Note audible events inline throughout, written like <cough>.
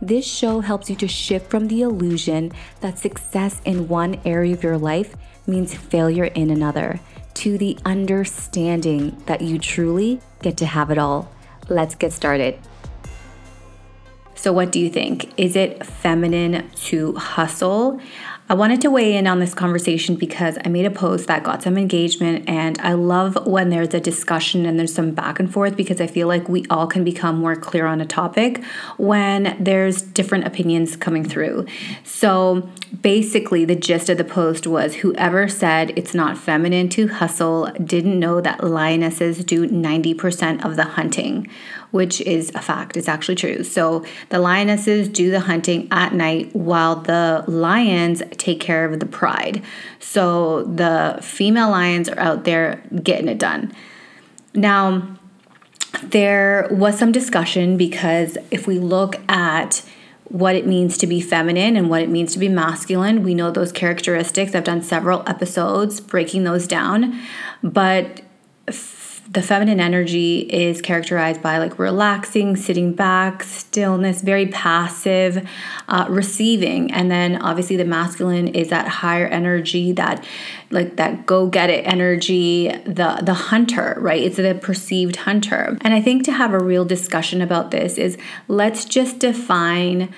this show helps you to shift from the illusion that success in one area of your life means failure in another to the understanding that you truly get to have it all. Let's get started. So, what do you think? Is it feminine to hustle? I wanted to weigh in on this conversation because I made a post that got some engagement, and I love when there's a discussion and there's some back and forth because I feel like we all can become more clear on a topic when there's different opinions coming through. So, basically, the gist of the post was whoever said it's not feminine to hustle didn't know that lionesses do 90% of the hunting which is a fact. It's actually true. So the lionesses do the hunting at night while the lions take care of the pride. So the female lions are out there getting it done. Now, there was some discussion because if we look at what it means to be feminine and what it means to be masculine. We know those characteristics. I've done several episodes breaking those down. But the feminine energy is characterized by like relaxing, sitting back, stillness, very passive, uh, receiving. And then obviously the masculine is that higher energy, that like that go get it energy, the the hunter, right? It's the perceived hunter. And I think to have a real discussion about this is let's just define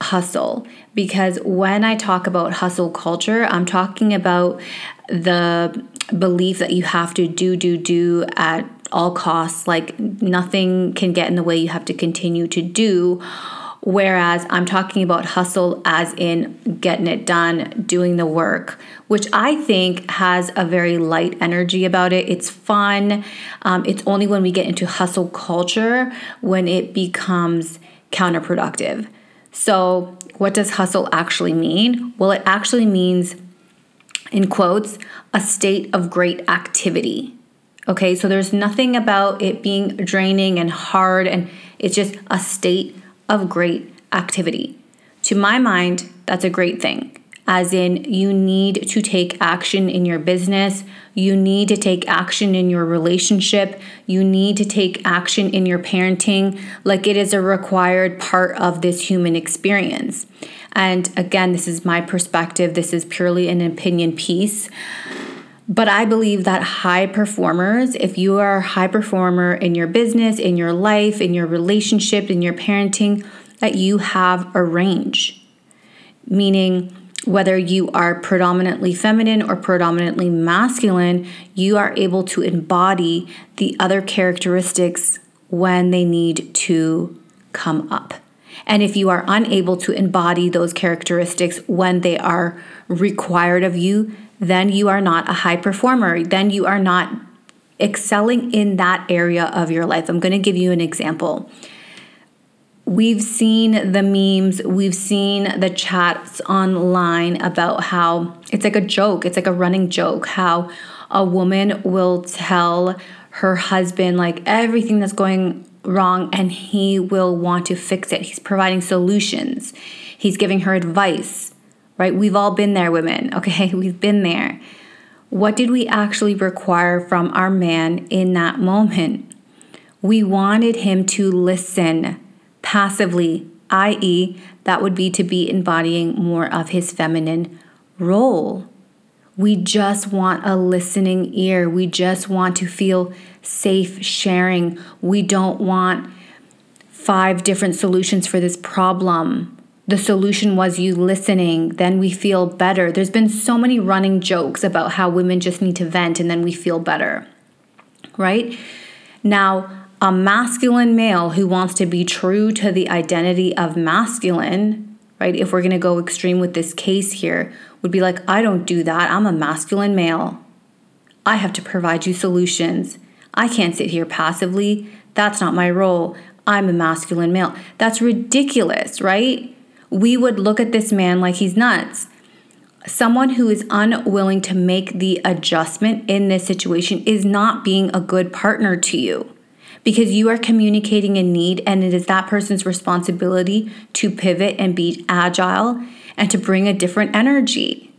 hustle because when I talk about hustle culture, I'm talking about the belief that you have to do, do, do at all costs, like nothing can get in the way, you have to continue to do. Whereas I'm talking about hustle as in getting it done, doing the work, which I think has a very light energy about it. It's fun. Um, it's only when we get into hustle culture when it becomes counterproductive. So, what does hustle actually mean? Well, it actually means in quotes, a state of great activity. Okay, so there's nothing about it being draining and hard, and it's just a state of great activity. To my mind, that's a great thing. As in, you need to take action in your business, you need to take action in your relationship, you need to take action in your parenting, like it is a required part of this human experience. And again, this is my perspective, this is purely an opinion piece. But I believe that high performers, if you are a high performer in your business, in your life, in your relationship, in your parenting, that you have a range. Meaning, whether you are predominantly feminine or predominantly masculine, you are able to embody the other characteristics when they need to come up. And if you are unable to embody those characteristics when they are required of you, then you are not a high performer. Then you are not excelling in that area of your life. I'm going to give you an example. We've seen the memes, we've seen the chats online about how it's like a joke, it's like a running joke, how a woman will tell her husband like everything that's going wrong and he will want to fix it. He's providing solutions, he's giving her advice, right? We've all been there, women, <laughs> okay? We've been there. What did we actually require from our man in that moment? We wanted him to listen passively, i.e., that would be to be embodying more of his feminine role. We just want a listening ear. We just want to feel safe sharing. We don't want five different solutions for this problem. The solution was you listening, then we feel better. There's been so many running jokes about how women just need to vent and then we feel better, right? Now, a masculine male who wants to be true to the identity of masculine, right? If we're gonna go extreme with this case here, would be like, I don't do that. I'm a masculine male. I have to provide you solutions. I can't sit here passively. That's not my role. I'm a masculine male. That's ridiculous, right? we would look at this man like he's nuts. Someone who is unwilling to make the adjustment in this situation is not being a good partner to you because you are communicating a need and it is that person's responsibility to pivot and be agile and to bring a different energy.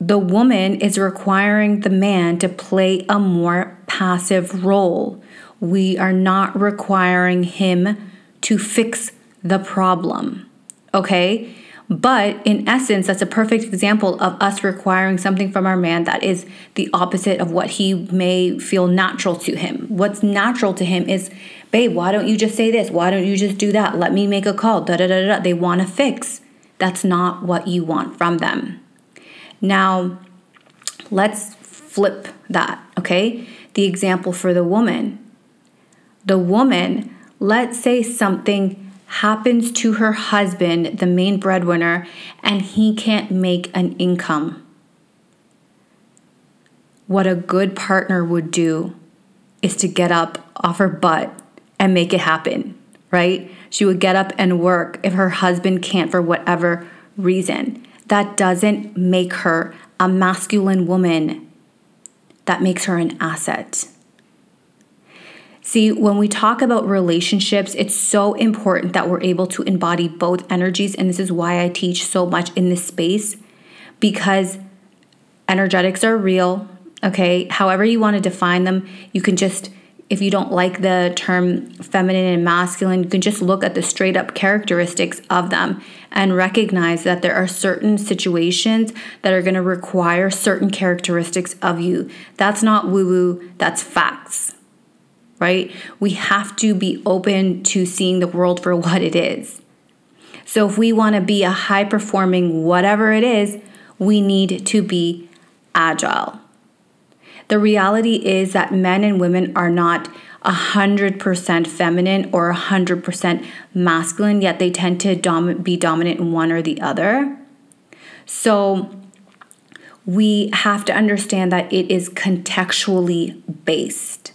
The woman is requiring the man to play a more passive role. We are not requiring him to fix the problem. Okay? But in essence, that's a perfect example of us requiring something from our man that is the opposite of what he may feel natural to him. What's natural to him is, babe, why don't you just say this? Why don't you just do that? Let me make a call. Da da da da. They want to fix. That's not what you want from them. Now, let's flip that, okay? The example for the woman. The woman, let's say something happens to her husband, the main breadwinner, and he can't make an income. What a good partner would do is to get up off her butt and make it happen, right? She would get up and work if her husband can't for whatever reason. That doesn't make her a masculine woman. That makes her an asset. See, when we talk about relationships, it's so important that we're able to embody both energies. And this is why I teach so much in this space because energetics are real. Okay. However, you want to define them, you can just, if you don't like the term feminine and masculine, you can just look at the straight up characteristics of them and recognize that there are certain situations that are going to require certain characteristics of you. That's not woo woo, that's facts right? We have to be open to seeing the world for what it is. So, if we want to be a high performing whatever it is, we need to be agile. The reality is that men and women are not 100% feminine or 100% masculine, yet they tend to dom- be dominant in one or the other. So, we have to understand that it is contextually based.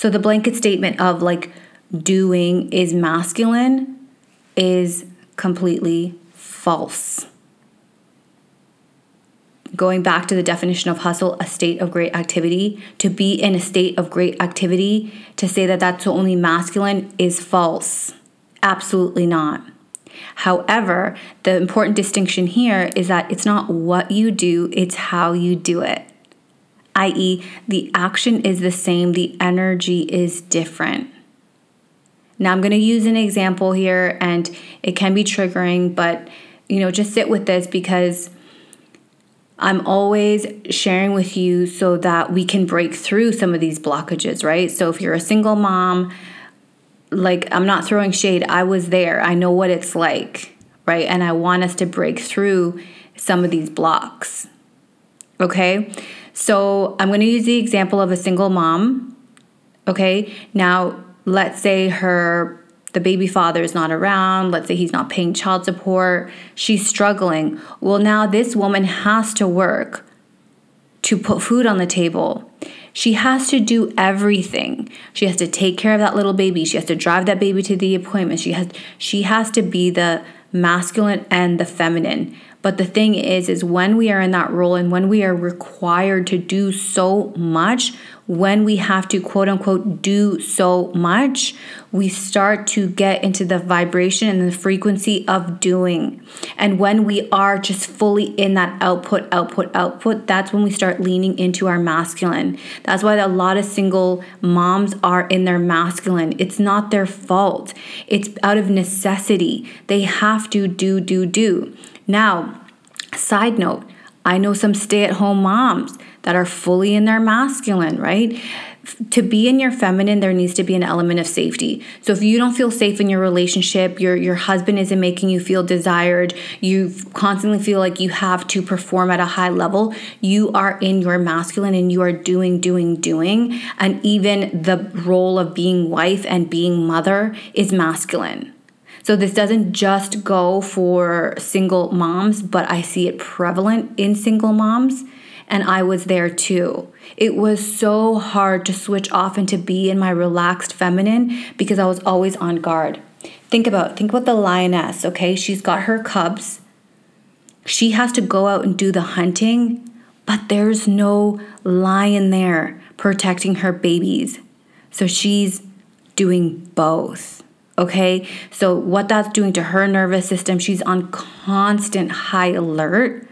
So the blanket statement of like doing is masculine is completely false. Going back to the definition of hustle, a state of great activity, to be in a state of great activity, to say that that's only masculine is false. Absolutely not. However, the important distinction here is that it's not what you do, it's how you do it i.e., the action is the same, the energy is different. Now, I'm going to use an example here, and it can be triggering, but you know, just sit with this because I'm always sharing with you so that we can break through some of these blockages, right? So, if you're a single mom, like I'm not throwing shade, I was there, I know what it's like, right? And I want us to break through some of these blocks, okay? So I'm going to use the example of a single mom. Okay. Now, let's say her the baby father is not around, let's say he's not paying child support, she's struggling. Well, now this woman has to work to put food on the table. She has to do everything. She has to take care of that little baby. She has to drive that baby to the appointment. She has she has to be the masculine and the feminine. But the thing is, is when we are in that role and when we are required to do so much, when we have to quote unquote do so much, we start to get into the vibration and the frequency of doing. And when we are just fully in that output, output, output, that's when we start leaning into our masculine. That's why a lot of single moms are in their masculine. It's not their fault, it's out of necessity. They have to do, do, do. Now, side note, I know some stay at home moms that are fully in their masculine, right? To be in your feminine, there needs to be an element of safety. So if you don't feel safe in your relationship, your your husband isn't making you feel desired, you constantly feel like you have to perform at a high level, you are in your masculine and you are doing, doing, doing. And even the role of being wife and being mother is masculine. So this doesn't just go for single moms, but I see it prevalent in single moms. And I was there too. It was so hard to switch off and to be in my relaxed feminine because I was always on guard. Think about think about the lioness, okay? She's got her cubs. She has to go out and do the hunting, but there's no lion there protecting her babies. So she's doing both. Okay? So what that's doing to her nervous system, she's on constant high alert.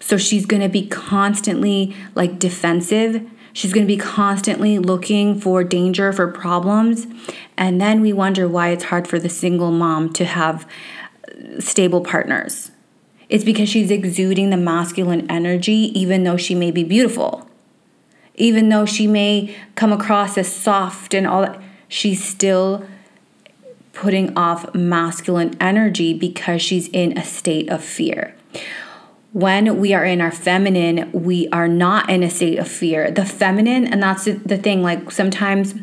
So she's to be constantly like defensive She's to be constantly looking for danger, for problems. And then we wonder why it's hard for the single mom to have uh, stable partners. It's because she's exuding the masculine energy, even though she may be beautiful. Even though she may come across as soft and all that, she's still putting off masculine energy because she's in a state of fear when we are in our feminine, we are not in a state of fear. The feminine, and that's the thing, like sometimes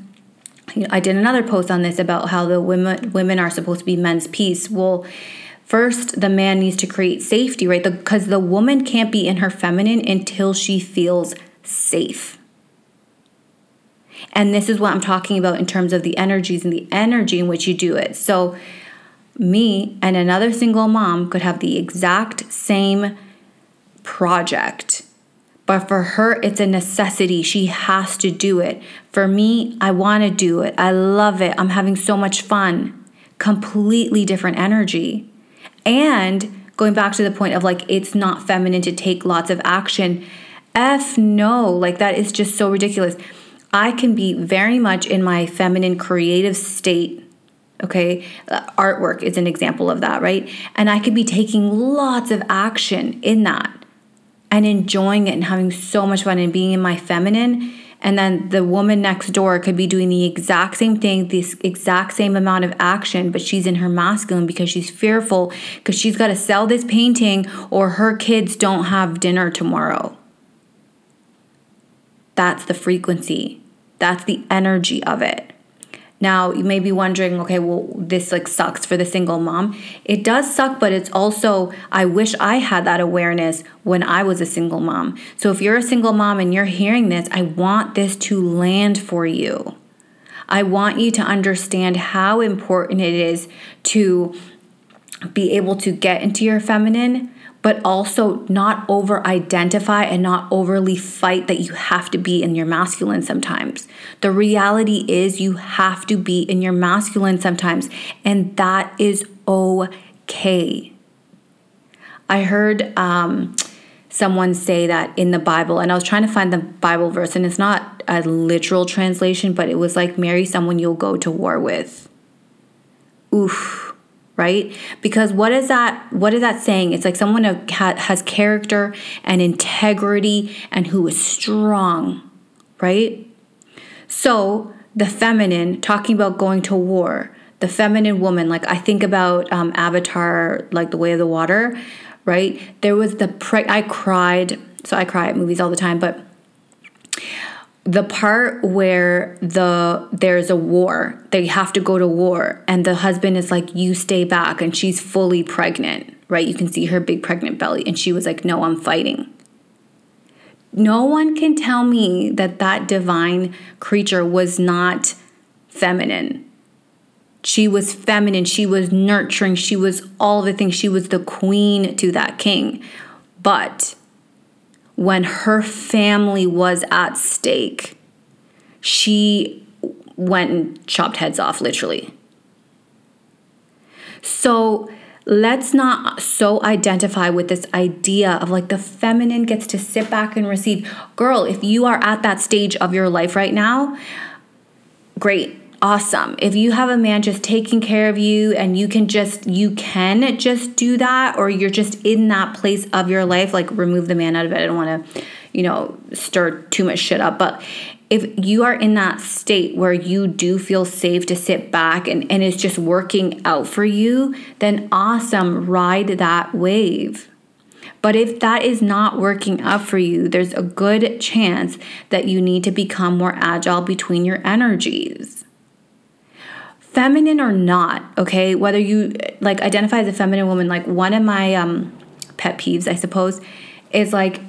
I did another post on this about how the women women are supposed to be men's peace. Well, first the man needs to create safety, right? Because the, the woman can't be in her feminine until she feels safe. And this is what I'm talking about in terms of the energies and the energy in which you do it. So, me and another single mom could have the exact same project. But for her, it's a necessity. She has to do it. For me, I want to do it. I love it. I'm having so much fun. Completely different energy. And going back to the point of like, it's not feminine to take lots of action. F no. Like, that is just so ridiculous. I can be very much in my feminine creative state okay uh, artwork is an example of that right and i could be taking lots of action in that and enjoying it and having so much fun and being in my feminine. And then the woman next door could be doing the exact same thing, this exact same amount of action, but she's in her masculine because she's fearful because she's got to sell this painting or her kids don't have dinner tomorrow. That's the frequency, that's the energy of it. Now, you may be wondering, okay, well, this like sucks for the single mom. It does suck, but it's also, I wish I had that awareness when I was a single mom. So if you're a single mom and you're hearing this, I want this to land for you. I want you to understand how important it is to be able to get into your feminine but also not over identify and not overly fight that you have to be in your masculine sometimes. The reality is you have to be in your masculine sometimes, and that is okay. I heard um, someone say that in the Bible, and I was trying to find the Bible verse, and it's not a literal translation, but it was like marry someone you'll go to war with. Oof right? Because what is that what is that saying? It's like someone who has character and integrity and who is strong right? So the feminine talking about going to war the feminine woman like i think about um, avatar like the way of the water right? There was the pre- i cried so i cry at movies all the time but the part where the there's a war they have to go to war and the husband is like you stay back and she's fully pregnant right? You can see her big pregnant belly and she was like no i'm fighting. No one can tell me that that divine creature was not feminine. She was feminine. She was nurturing. She was all the things. She was the queen to that king. But when her family was at stake, she went and chopped heads off, literally. So let's not so identify with this idea of like the feminine gets to sit back and receive. Girl, if you are at that stage of your life right now, great awesome. If you have a man just taking care of you and you can just you can just do that or you're just in that place of your life like remove the man out of it. I don't want to, you know, stir too much shit up, but if you are in that state where you do feel safe to sit back and, and it's just working out for you, then awesome, ride that wave. But if that is not working up for you, there's a good chance that you need to become more agile between your energies feminine or not, okay, whether you like identify as a feminine woman, like one of my um, pet peeves, I suppose, is like,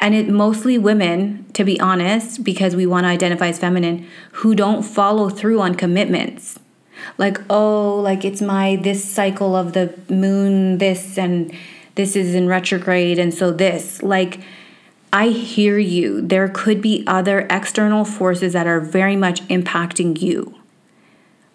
and it mostly women, to be honest, because we want to identify as feminine, who don't follow through on commitments. like oh like it's my this cycle of the moon this and this is in retrograde and so this like I hear you. There could be other external forces that are very much impacting you.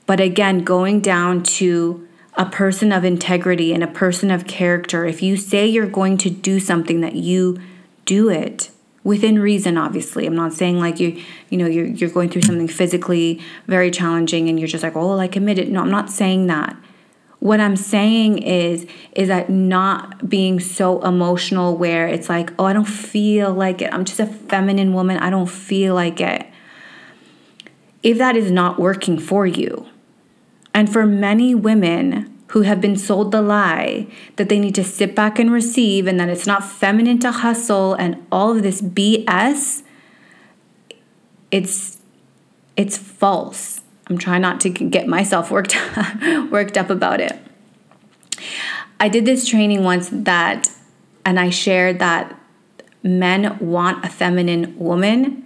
But again, going down to a person of integrity and a person of character, if you say you're going to do something that you do it within reason obviously. I'm not saying like you you know you're, you're going through something physically very challenging and you're just like oh well, i committed. No i'm not saying that. What i'm saying is is that not being so emotional where it's like oh i don't feel like it. I'm just a feminine woman. I don't feel like it. If that is not working for you and for many women who have been sold the lie that they need to sit back and receive and that it's not feminine to hustle and all of this BS it's it's false. I'm trying not to get myself worked <laughs> worked up about it. I did this training once that and I shared that men want a feminine woman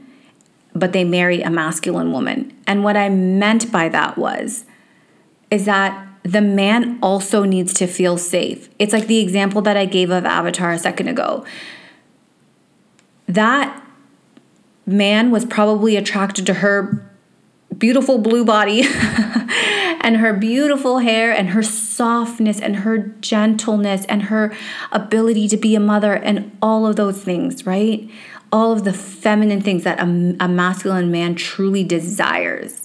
but they marry a masculine woman. And what I meant by that was is that the man also needs to feel safe. It's like the example that I gave of Avatar a second ago. That man was probably attracted to her beautiful blue body <laughs> and her beautiful hair and her softness and her gentleness and her ability to be a mother and all of those things, right? All of the feminine things that a, a masculine man truly desires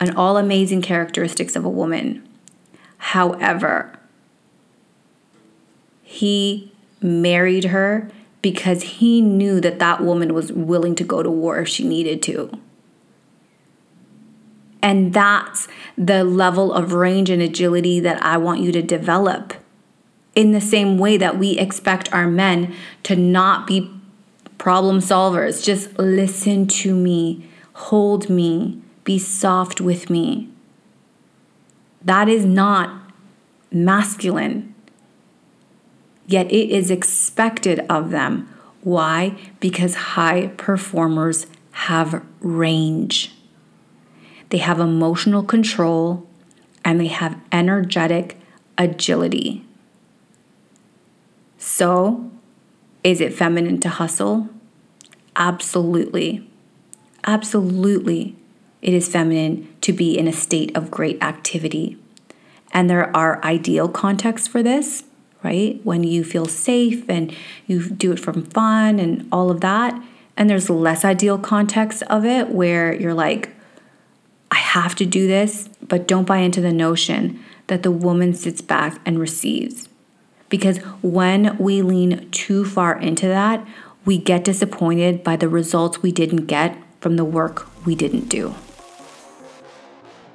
and all amazing characteristics of a woman. However, he married her because he knew that that woman was willing to go to war if she needed to. And that's the level of range and agility that I want you to develop. In the same way that we expect our men to not be problem solvers, just listen to me, hold me, be soft with me. That is not masculine. Yet it is expected of them. Why? Because high performers have range. They have emotional control and they have energetic agility. So, is it feminine to hustle? Absolutely. Absolutely it is feminine to be in a state of great activity. And there are ideal contexts for this, right? When you feel safe and you do it from fun and all of that. And there's less ideal context of it where you're like, I have to do this, but don't buy into the notion that the woman sits back and receives. Because when we lean too far into that, we get disappointed by the results we didn't get from the work we didn't do.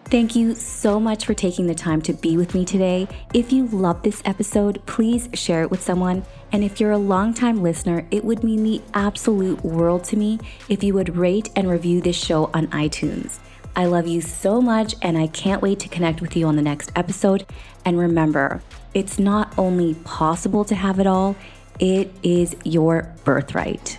Thank you so much for taking the time to be with me today. If you love this episode, please share it with someone. And if you're a longtime listener, it would mean the absolute world to me if you would rate and review this show on iTunes. I love you so much, and I can't wait to connect with you on the next episode. And remember, it's not only possible to have it all, it is your birthright.